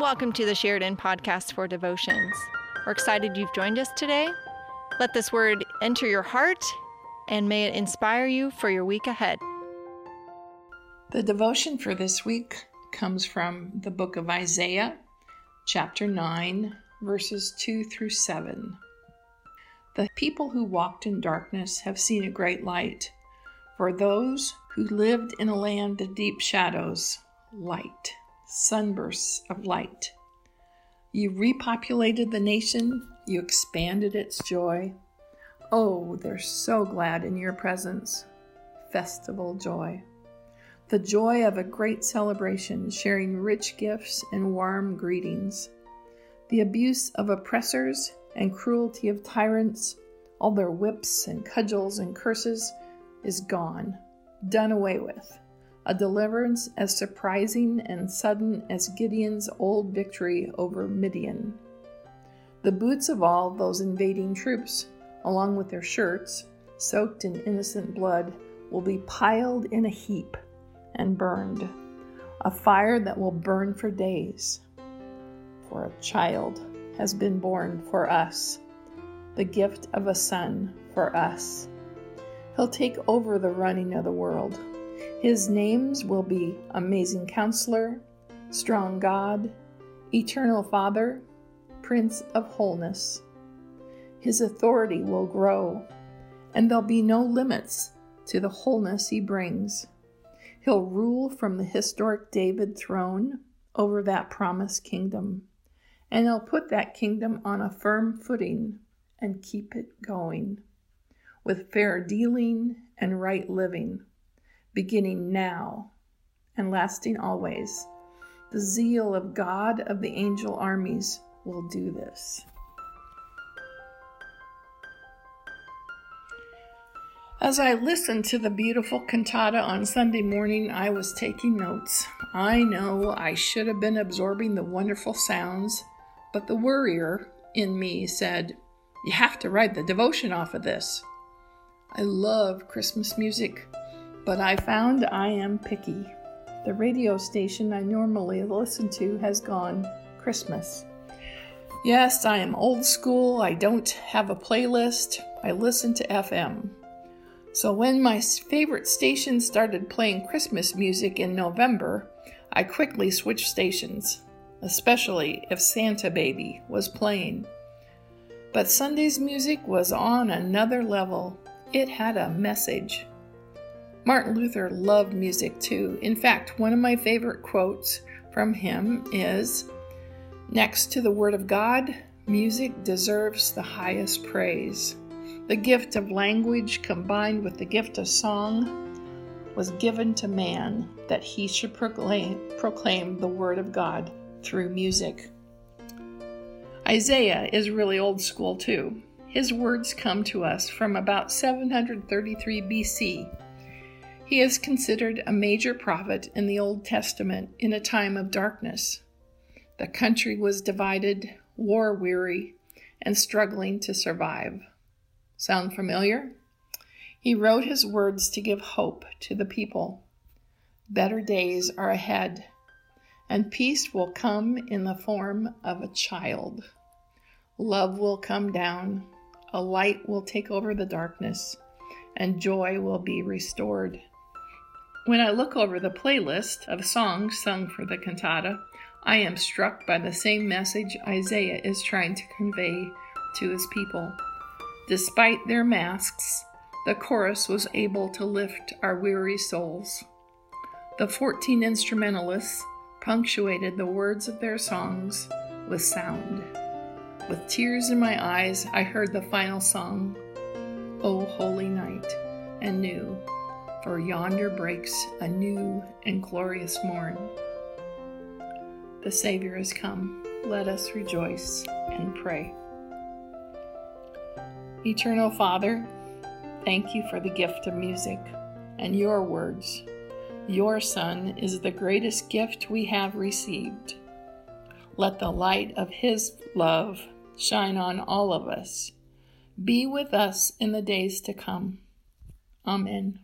Welcome to the Sheridan Podcast for Devotions. We're excited you've joined us today. Let this word enter your heart and may it inspire you for your week ahead. The devotion for this week comes from the book of Isaiah, chapter 9, verses 2 through 7. The people who walked in darkness have seen a great light. For those who lived in a land of deep shadows, light, sunbursts of light. You repopulated the nation, you expanded its joy. Oh, they're so glad in your presence. Festival joy. The joy of a great celebration, sharing rich gifts and warm greetings. The abuse of oppressors and cruelty of tyrants, all their whips and cudgels and curses, is gone, done away with. A deliverance as surprising and sudden as Gideon's old victory over Midian. The boots of all those invading troops, along with their shirts, soaked in innocent blood, will be piled in a heap and burned, a fire that will burn for days. For a child has been born for us, the gift of a son for us. He'll take over the running of the world. His names will be Amazing Counselor, Strong God, Eternal Father, Prince of Wholeness. His authority will grow, and there'll be no limits to the wholeness he brings. He'll rule from the historic David throne over that promised kingdom, and he'll put that kingdom on a firm footing and keep it going with fair dealing and right living, beginning now and lasting always. The zeal of God of the angel armies will do this. As I listened to the beautiful cantata on Sunday morning, I was taking notes. I know I should have been absorbing the wonderful sounds, but the worrier in me said, You have to write the devotion off of this. I love Christmas music, but I found I am picky. The radio station I normally listen to has gone Christmas. Yes, I am old school. I don't have a playlist. I listen to FM. So when my favorite station started playing Christmas music in November, I quickly switched stations, especially if Santa Baby was playing. But Sunday's music was on another level. It had a message. Martin Luther loved music too. In fact, one of my favorite quotes from him is Next to the Word of God, music deserves the highest praise. The gift of language combined with the gift of song was given to man that he should proclaim, proclaim the Word of God through music. Isaiah is really old school too. His words come to us from about 733 BC. He is considered a major prophet in the Old Testament in a time of darkness. The country was divided, war weary, and struggling to survive. Sound familiar? He wrote his words to give hope to the people. Better days are ahead, and peace will come in the form of a child. Love will come down, a light will take over the darkness, and joy will be restored. When I look over the playlist of songs sung for the cantata, I am struck by the same message Isaiah is trying to convey to his people. Despite their masks, the chorus was able to lift our weary souls. The 14 instrumentalists punctuated the words of their songs with sound. With tears in my eyes, I heard the final song, O Holy Night, and knew, for yonder breaks a new and glorious morn. The Savior has come. Let us rejoice and pray. Eternal Father, thank you for the gift of music and your words. Your Son is the greatest gift we have received. Let the light of His love shine on all of us. Be with us in the days to come. Amen.